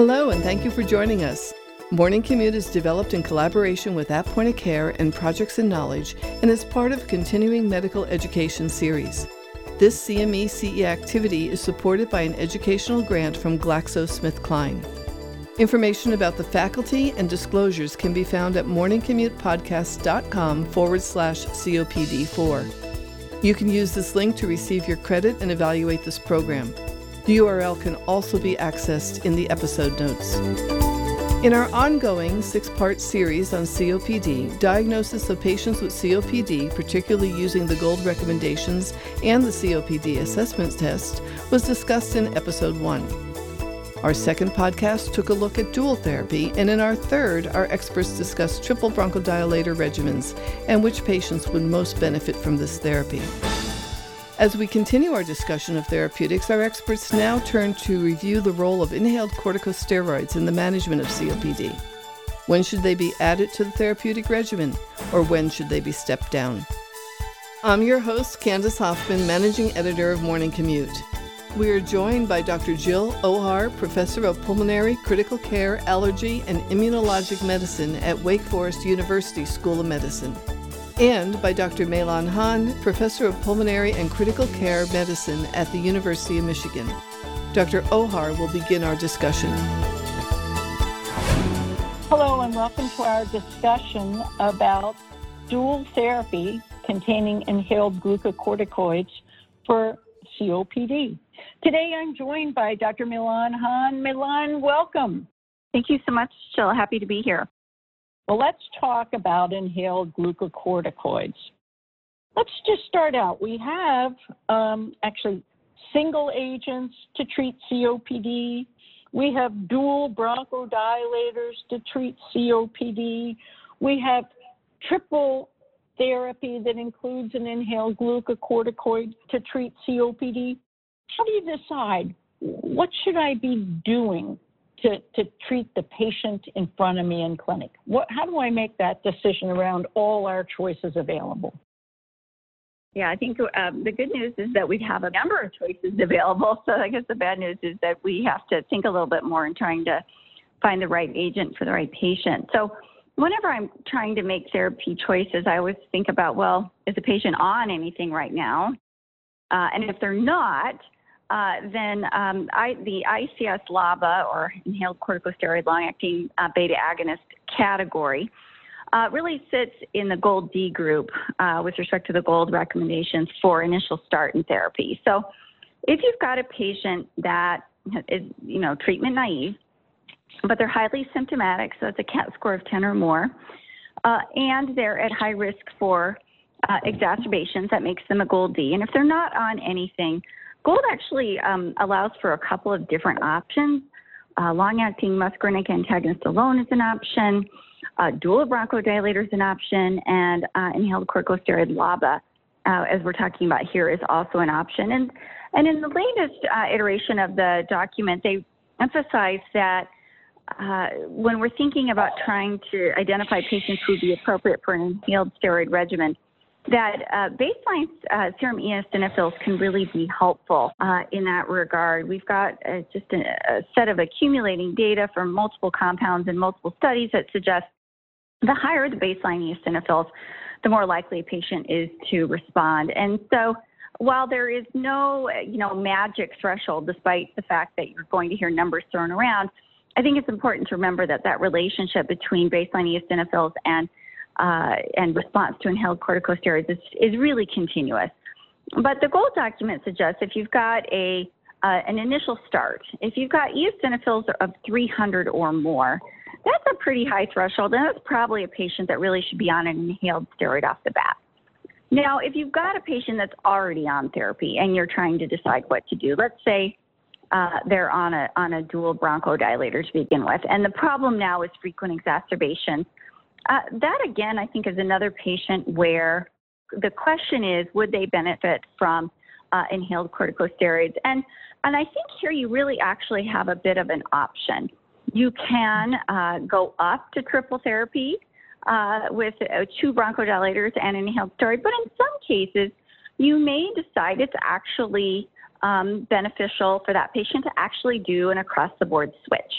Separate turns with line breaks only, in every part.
Hello, and thank you for joining us. Morning Commute is developed in collaboration with At Point of Care and Projects in Knowledge and is part of continuing medical education series. This CME CE activity is supported by an educational grant from GlaxoSmithKline. Information about the faculty and disclosures can be found at morningcommutepodcast.com forward slash COPD4. You can use this link to receive your credit and evaluate this program. The URL can also be accessed in the episode notes. In our ongoing six part series on COPD, diagnosis of patients with COPD, particularly using the GOLD recommendations and the COPD assessment test, was discussed in episode one. Our second podcast took a look at dual therapy, and in our third, our experts discussed triple bronchodilator regimens and which patients would most benefit from this therapy. As we continue our discussion of therapeutics, our experts now turn to review the role of inhaled corticosteroids in the management of COPD. When should they be added to the therapeutic regimen, or when should they be stepped down? I'm your host, Candace Hoffman, managing editor of Morning Commute. We are joined by Dr. Jill Ohar, professor of pulmonary, critical care, allergy, and immunologic medicine at Wake Forest University School of Medicine and by Dr. Meilan Han, Professor of Pulmonary and Critical Care Medicine at the University of Michigan. Dr. Ohar will begin our discussion.
Hello, and welcome to our discussion about dual therapy containing inhaled glucocorticoids for COPD. Today I'm joined by Dr. Meilan Han. Meilan, welcome.
Thank you so much, Jill. Happy to be here.
Well, let's talk about inhaled glucocorticoids. Let's just start out. We have um, actually single agents to treat COPD. We have dual bronchodilators to treat COPD. We have triple therapy that includes an inhaled glucocorticoid to treat COPD. How do you decide what should I be doing to, to treat the patient in front of me in clinic? What, how do I make that decision around all our choices available?
Yeah, I think um, the good news is that we have a number of choices available. So I guess the bad news is that we have to think a little bit more in trying to find the right agent for the right patient. So whenever I'm trying to make therapy choices, I always think about, well, is the patient on anything right now? Uh, and if they're not, uh, then um, I, the ICS LABA or inhaled corticosteroid long-acting uh, beta agonist category uh, really sits in the gold D group uh, with respect to the gold recommendations for initial start in therapy. So if you've got a patient that is, you know, treatment naive, but they're highly symptomatic, so it's a CAT score of 10 or more, uh, and they're at high risk for exacerbations, that makes them a gold D. And if they're not on anything, Gold actually um, allows for a couple of different options. Uh, long-acting muscarinic antagonist alone is an option. Uh, dual bronchodilator is an option, and uh, inhaled corticosteroid LABA, uh, as we're talking about here, is also an option. And and in the latest uh, iteration of the document, they emphasize that uh, when we're thinking about trying to identify patients who would be appropriate for an inhaled steroid regimen, that uh, baseline uh, serum eosinophils can really be helpful uh, in that regard. We've got uh, just a, a, set of accumulating data from multiple compounds and multiple studies that suggest the higher the baseline eosinophils, the more likely a patient is to respond. And so while there is no, you know, magic threshold, despite the fact that you're going to hear numbers thrown around, I think it's important to remember that that relationship between baseline eosinophils and uh, and response to inhaled corticosteroids is, is really continuous. But the GOLD document suggests if you've got a uh, an initial start, if you've got eosinophils of 300 or more, that's a pretty high threshold, and that's probably a patient that really should be on an inhaled steroid off the bat. Now, if you've got a patient that's already on therapy and you're trying to decide what to do, let's say uh, they're on a on a dual bronchodilator to begin with, and the problem now is frequent exacerbations. Uh, that again, I think, is another patient where the question is, would they benefit from uh, inhaled corticosteroids? And and I think here you really actually have a bit of an option. You can uh, go up to triple therapy uh, with uh, two bronchodilators and an inhaled steroid, but in some cases, you may decide it's actually um, beneficial for that patient to actually do an across the board switch.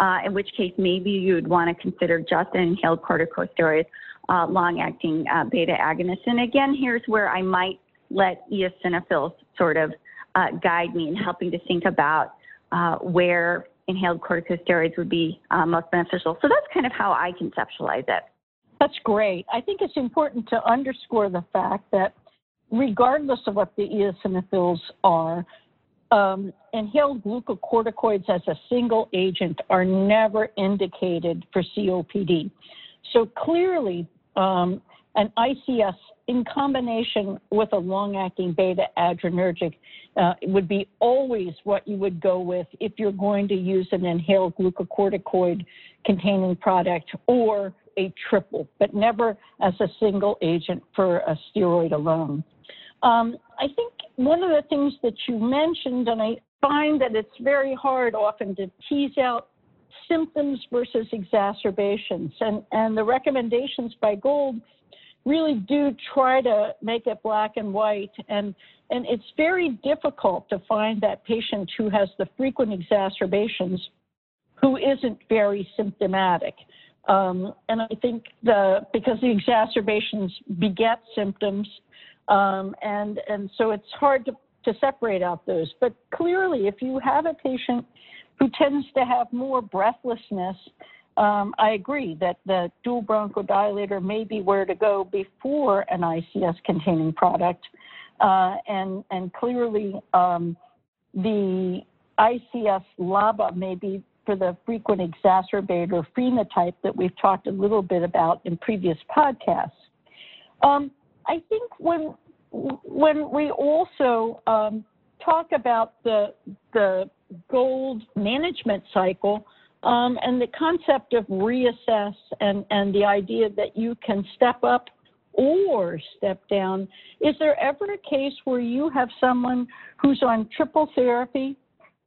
Uh, in which case maybe you'd want to consider just an inhaled corticosteroid, uh, long-acting uh, beta agonist. And again, here's where I might let eosinophils sort of uh, guide me in helping to think about uh, where inhaled corticosteroids would be uh, most beneficial. So that's kind of how I conceptualize it.
That's great. I think it's important to underscore the fact that regardless of what the eosinophils are, um, inhaled glucocorticoids as a single agent are never indicated for COPD. So clearly, um, an ICS in combination with a long-acting beta adrenergic uh, would be always what you would go with if you're going to use an inhaled glucocorticoid containing product or a triple, but never as a single agent for a steroid alone. Um, I think one of the things that you mentioned, and I find that it's very hard often to tease out symptoms versus exacerbations, and, and the recommendations by Gold really do try to make it black and white. And and it's very difficult to find that patient who has the frequent exacerbations who isn't very symptomatic. Um, and i think the because the exacerbations beget symptoms um, and and so it's hard to, to separate out those but clearly if you have a patient who tends to have more breathlessness um, I agree that the dual bronchodilator may be where to go before an ICS containing product. Uh, and, and clearly, um, the ICS LABA may be for the frequent exacerbator phenotype that we've talked a little bit about in previous podcasts. Um, I think when when we also um, talk about the the gold management cycle, um, and the concept of reassess and, and the idea that you can step up or step down. Is there ever a case where you have someone who's on triple therapy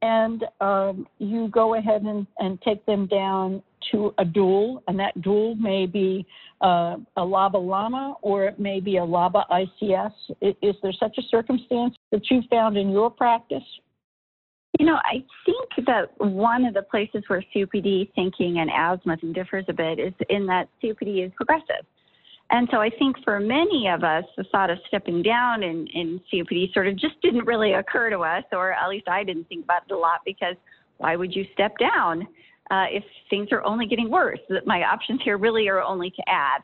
and um, you go ahead and, and take them down to a dual, and that dual may be uh, a LABA LAMA or it may be a LABA ICS? Is there such a circumstance that you found in your practice?
You know, I think that one of the places where COPD thinking and asthma differs a bit is in that COPD is progressive. And so I think for many of us, the thought of stepping down in, in COPD sort of just didn't really occur to us, or at least I didn't think about it a lot because why would you step down uh, if things are only getting worse? My options here really are only to add.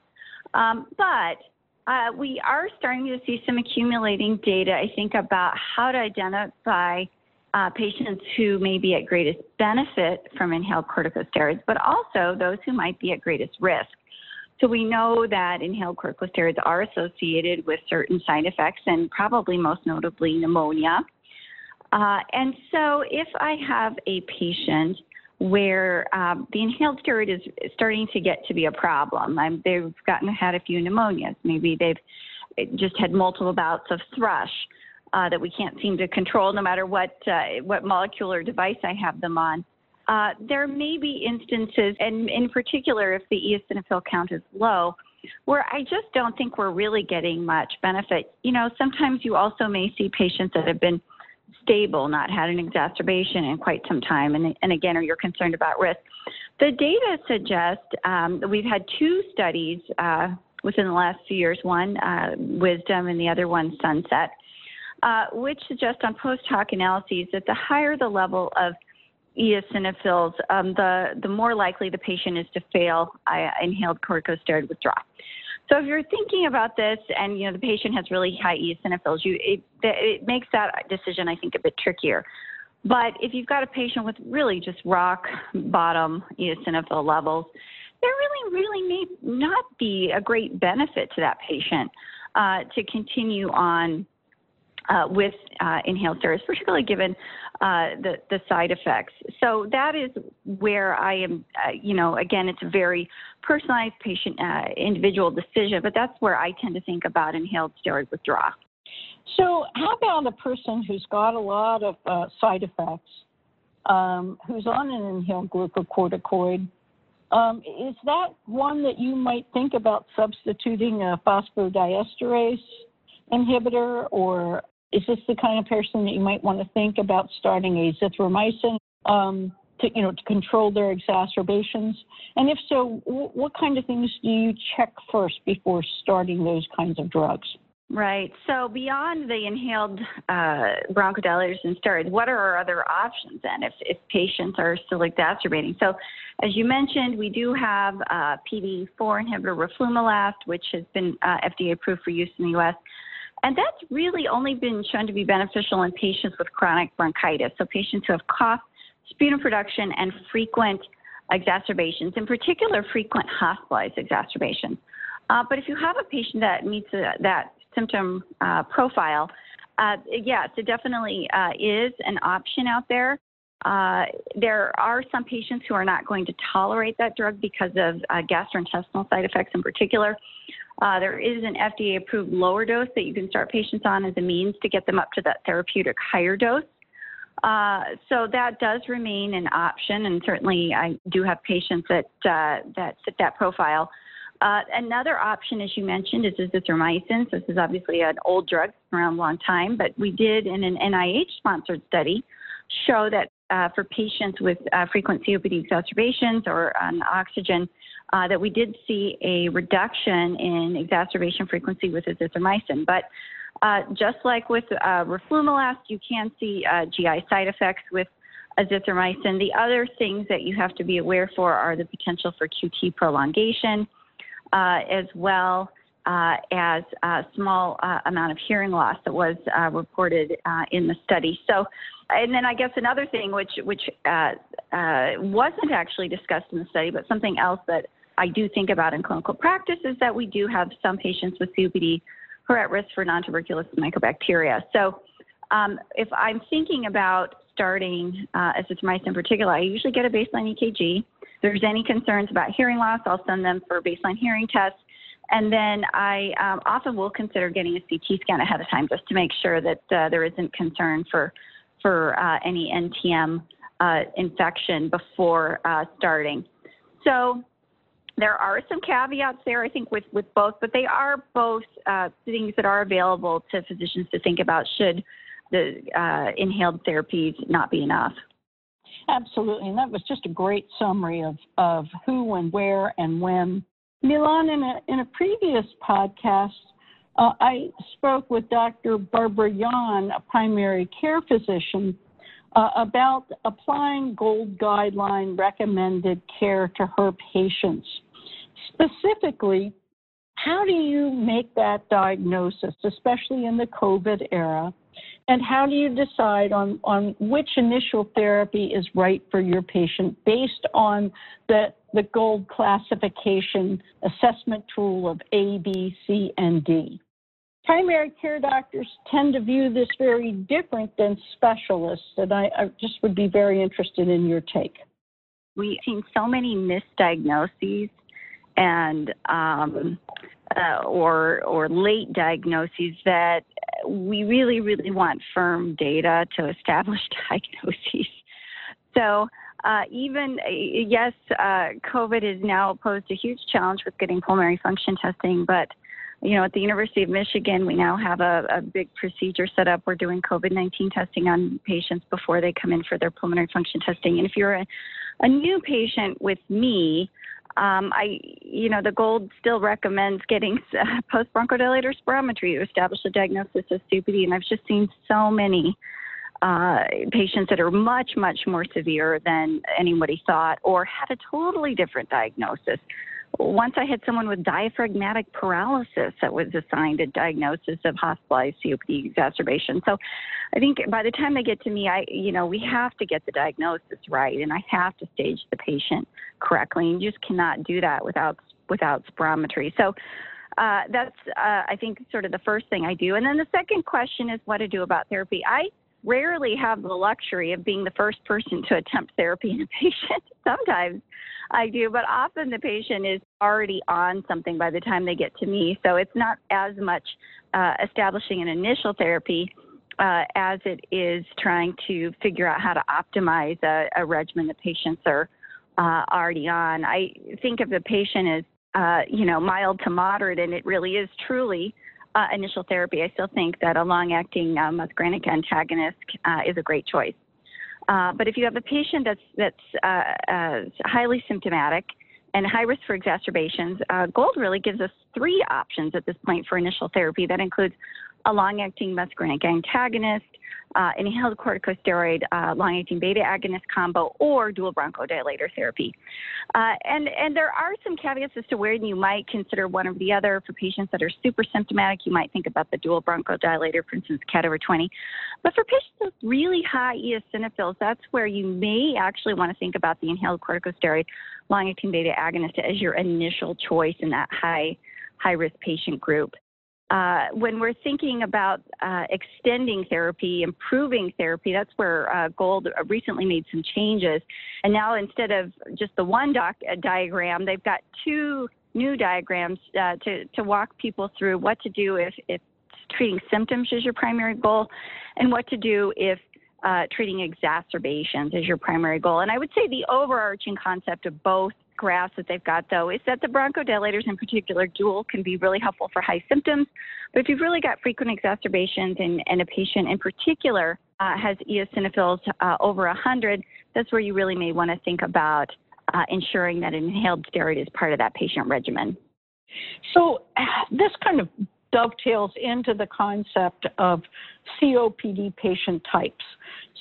Um, but uh, we are starting to see some accumulating data, I think, about how to identify uh, patients who may be at greatest benefit from inhaled corticosteroids, but also those who might be at greatest risk. So we know that inhaled corticosteroids are associated with certain side effects and probably most notably pneumonia. Uh, and so if I have a patient where um, the inhaled steroid is starting to get to be a problem, I'm, they've gotten had a few pneumonias, maybe they've just had multiple bouts of thrush, uh, that we can't seem to control no matter what, uh, what molecular device I have them on. Uh, there may be instances, and in particular, if the eosinophil count is low, where I just don't think we're really getting much benefit. You know, sometimes you also may see patients that have been stable, not had an exacerbation in quite some time, and, and again, are you're concerned about risk. The data suggest um, we've had two studies uh, within the last few years, one uh, Wisdom and the other one Sunset, uh, which suggest on post hoc analyses that the higher the level of eosinophils, um, the, the more likely the patient is to fail uh, inhaled corticosteroid withdrawal. So if you're thinking about this and you know the patient has really high eosinophils, you, it, it makes that decision, I think, a bit trickier. But if you've got a patient with really just rock bottom eosinophil levels, there really, really may not be a great benefit to that patient uh, to continue on uh, with uh, inhaled steroids, particularly given uh, the, the side effects. So that is where I am, uh, you know, again, it's a very personalized patient uh, individual decision, but that's where I tend to think about inhaled steroid withdrawal.
So, how about a person who's got a lot of uh, side effects, um, who's on an inhaled glucocorticoid? Um, is that one that you might think about substituting a phosphodiesterase inhibitor or is this the kind of person that you might want to think about starting azithromycin um, to, you know, to control their exacerbations? And if so, what kind of things do you check first before starting those kinds of drugs?
Right. So beyond the inhaled uh, bronchodilators and steroids, what are our other options then if, if patients are still exacerbating? So as you mentioned, we do have uh, PDE4 inhibitor roflumilast, which has been uh, FDA approved for use in the U.S. And that's really only been shown to be beneficial in patients with chronic bronchitis. So patients who have cough, sputum production, and frequent exacerbations, in particular, frequent hospitalized exacerbations. Uh, but if you have a patient that meets a, that symptom uh, profile, uh, yes, it definitely uh, is an option out there. Uh, there are some patients who are not going to tolerate that drug because of uh, gastrointestinal side effects in particular. Uh, there is an FDA approved lower dose that you can start patients on as a means to get them up to that therapeutic higher dose. Uh, so that does remain an option, and certainly I do have patients that uh, that fit that profile. Uh, another option, as you mentioned, is azithromycin. So this is obviously an old drug, around a long time, but we did in an NIH-sponsored study show that uh, for patients with uh, frequent COPD exacerbations or on oxygen, uh, that we did see a reduction in exacerbation frequency with azithromycin. But uh, just like with uh, you can see uh, GI side effects with azithromycin. The other things that you have to be aware for are the potential for QT prolongation, as well uh, as a small uh, amount of hearing loss that was uh, reported in the study. So, and then I guess another thing which which wasn't actually discussed in the study, but something else that I do think about in clinical practice is that we do have some patients with COPD who are at risk for non-tuberculous mycobacteria. So, um, if I'm thinking about starting uh, azithromycin in particular, I usually get a baseline EKG. If there's any concerns about hearing loss, I'll send them for baseline hearing tests. And then I um, often will consider getting a CT scan ahead of time just to make sure that uh, there isn't concern for, for uh, any NTM uh, infection before uh, starting. So there are some caveats there, I think, with, with both, but they are both uh, things that are available to physicians to think about should the uh, inhaled therapies not be enough.
Absolutely, and that was just a great summary of, of who and where and when Meilan, in a, in a previous podcast, uh, I spoke with Dr. Barbara Yawn, a primary care physician, uh, about applying GOLD guideline recommended care to her patients. Specifically, how do you make that diagnosis, especially in the COVID era? And how do you decide on, on which initial therapy is right for your patient based on the, the GOLD classification assessment tool of A, B, C, and D? Primary care doctors tend to view this very different than specialists, and I, I just would be very interested in your take.
We've seen so many misdiagnoses and um, uh, or or late diagnoses that we really really want firm data to establish diagnoses. So uh, even yes, uh, COVID has now posed a huge challenge with getting pulmonary function testing, but you know, at the University of Michigan, we now have a, a big procedure set up. We're doing COVID 19 testing on patients before they come in for their pulmonary function testing. And if you're a, a new patient with me, um, I, you know, the GOLD still recommends getting post bronchodilator spirometry to establish a diagnosis of COPD, and I've just seen so many uh, patients that are much, much more severe than anybody thought, or had a totally different diagnosis once I had someone with diaphragmatic paralysis that was assigned a diagnosis of hospitalized COPD exacerbation. So I think by the time they get to me, I, you know, we have to get the diagnosis right and I have to stage the patient correctly. And you just cannot do that without, without spirometry. So uh, that's, uh, I think, sort of the first thing I do. And then the second question is what to do about therapy. I rarely have the luxury of being the first person to attempt therapy in a patient. Sometimes I do, but often the patient is already on something by the time they get to me. So it's not as much uh, establishing an initial therapy uh, as it is trying to figure out how to optimize a, a regimen that patients are uh, already on. I think of the patient as, uh, you know, mild to moderate, and it really is truly uh, initial therapy. I still think that a long acting uh, muscarinic antagonist uh, is a great choice. Uh, but if you have a patient that's that's uh, uh, highly symptomatic and high risk for exacerbations, GOLD really gives us three options at this point for initial therapy. That includes a long-acting muscarinic antagonist, uh, inhaled corticosteroid, uh, long-acting beta agonist combo, or dual bronchodilator therapy. Uh, and and there are some caveats as to where you might consider one or the other. For patients that are super symptomatic, you might think about the dual bronchodilator, for instance, CAT over 20. But for patients with really high eosinophils, that's where you may actually want to think about the inhaled corticosteroid, long-acting beta agonist as your initial choice in that high high risk patient group. Uh, when we're thinking about uh, extending therapy, improving therapy, that's where uh, Gold recently made some changes. And now instead of just the one doc, uh, diagram, they've got two new diagrams uh, to, to walk people through what to do if, if treating symptoms is your primary goal and what to do if uh, treating exacerbations is your primary goal. And I would say the overarching concept of both graphs that they've got, though, is that the bronchodilators in particular, dual, can be really helpful for high symptoms. But if you've really got frequent exacerbations and, and a patient in particular uh, has eosinophils uh, over 100, that's where you really may want to think about uh, ensuring that an inhaled steroid is part of that patient regimen.
So this kind of dovetails into the concept of COPD patient types.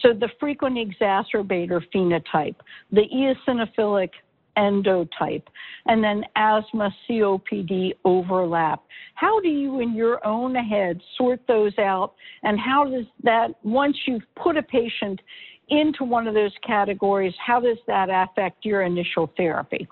So the frequent exacerbator phenotype, the eosinophilic endotype, and then asthma COPD overlap. How do you, in your own head, sort those out? And how does that, once you've put a patient into one of those categories, how does that affect your initial therapy?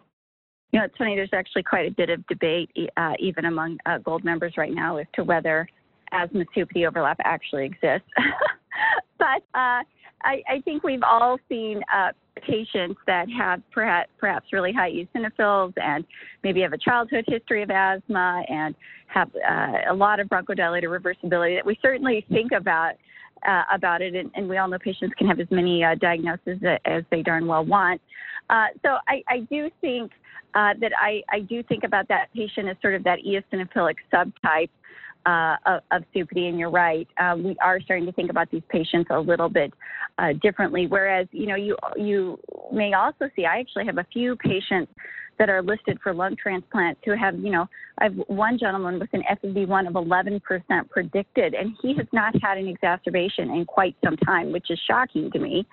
You know, it's funny, there's actually quite a bit of debate, uh, even among uh, GOLD members right now, as to whether asthma COPD overlap actually exists. but uh, I, I, think we've all seen uh, patients that have perhaps, perhaps really high eosinophils and maybe have a childhood history of asthma and have uh, a lot of bronchodilator reversibility that we certainly think about uh, about it. And, and, we all know patients can have as many uh, diagnoses as they darn well want. Uh, so I, I, do think uh, that I, I do think about that patient as sort of that eosinophilic subtype uh, of, of COPD, and you're right. Um, we are starting to think about these patients a little bit uh, differently. Whereas, you know, you you may also see. I actually have a few patients that are listed for lung transplants who have, you know, I have one gentleman with an FEV1 of 11% predicted, and he has not had an exacerbation in quite some time, which is shocking to me.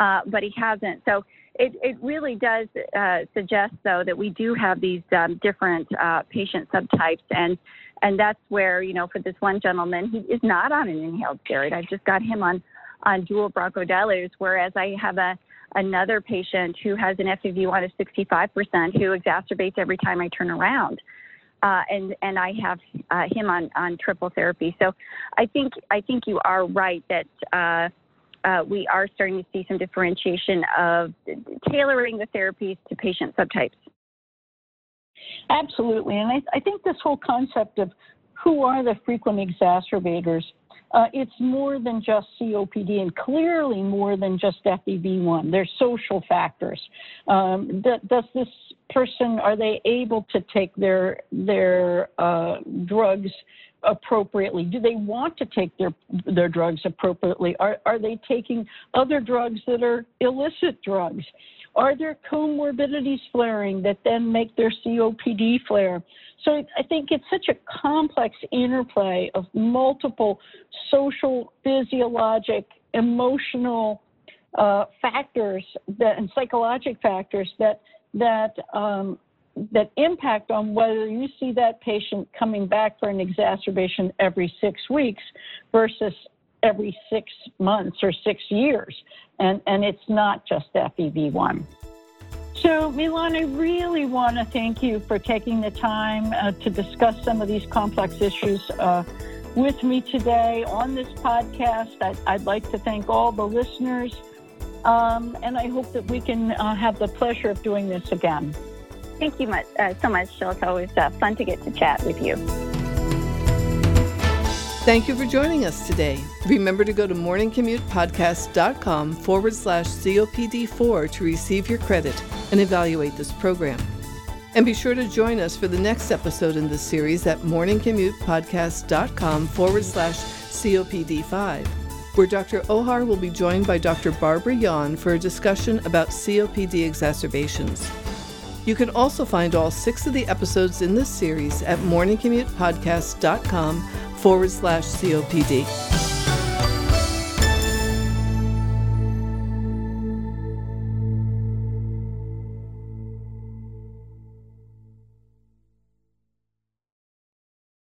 Uh, but he hasn't. So it, it really does uh, suggest, though, that we do have these um, different uh, patient subtypes, and and that's where you know, for this one gentleman, he is not on an inhaled steroid. I've just got him on on dual bronchodilators, whereas I have a another patient who has an FEV1 of 65% who exacerbates every time I turn around. Uh, and and I have uh, him on, on triple therapy. So I think I think you are right that uh, uh, we are starting to see some differentiation of tailoring the therapies to patient subtypes.
Absolutely. And I, I think this whole concept of who are the frequent exacerbators, uh, it's more than just COPD and clearly more than just FEV1. There's social factors. Um, does this person, are they able to take their, their uh, drugs appropriately? Do they want to take their their drugs appropriately? Are are they taking other drugs that are illicit drugs? Are there comorbidities flaring that then make their COPD flare? So I think it's such a complex interplay of multiple social, physiologic, emotional uh, factors that, and psychologic factors that that um, that impact on whether you see that patient coming back for an exacerbation every six weeks versus every six months or six years. And, and it's not just FEV1. So, Meilan, I really want to thank you for taking the time uh, to discuss some of these complex issues uh, with me today on this podcast. I'd, I'd, like to thank all the listeners, um, and I hope that we can uh, have the pleasure of doing this again.
Thank you much, uh, so much, Jill. It's always uh, fun to get to chat with you.
Thank you for joining us today. Remember to go to morningcommutepodcast.com forward slash COPD4 to receive your credit and evaluate this program. And be sure to join us for the next episode in this series at morningcommutepodcast.com forward slash COPD5. where Dr. Ohar will be joined by Dr. Barbara Yawn for a discussion about COPD exacerbations. You can also find all six of the episodes in this series at morningcommutepodcast.com forward slash COPD.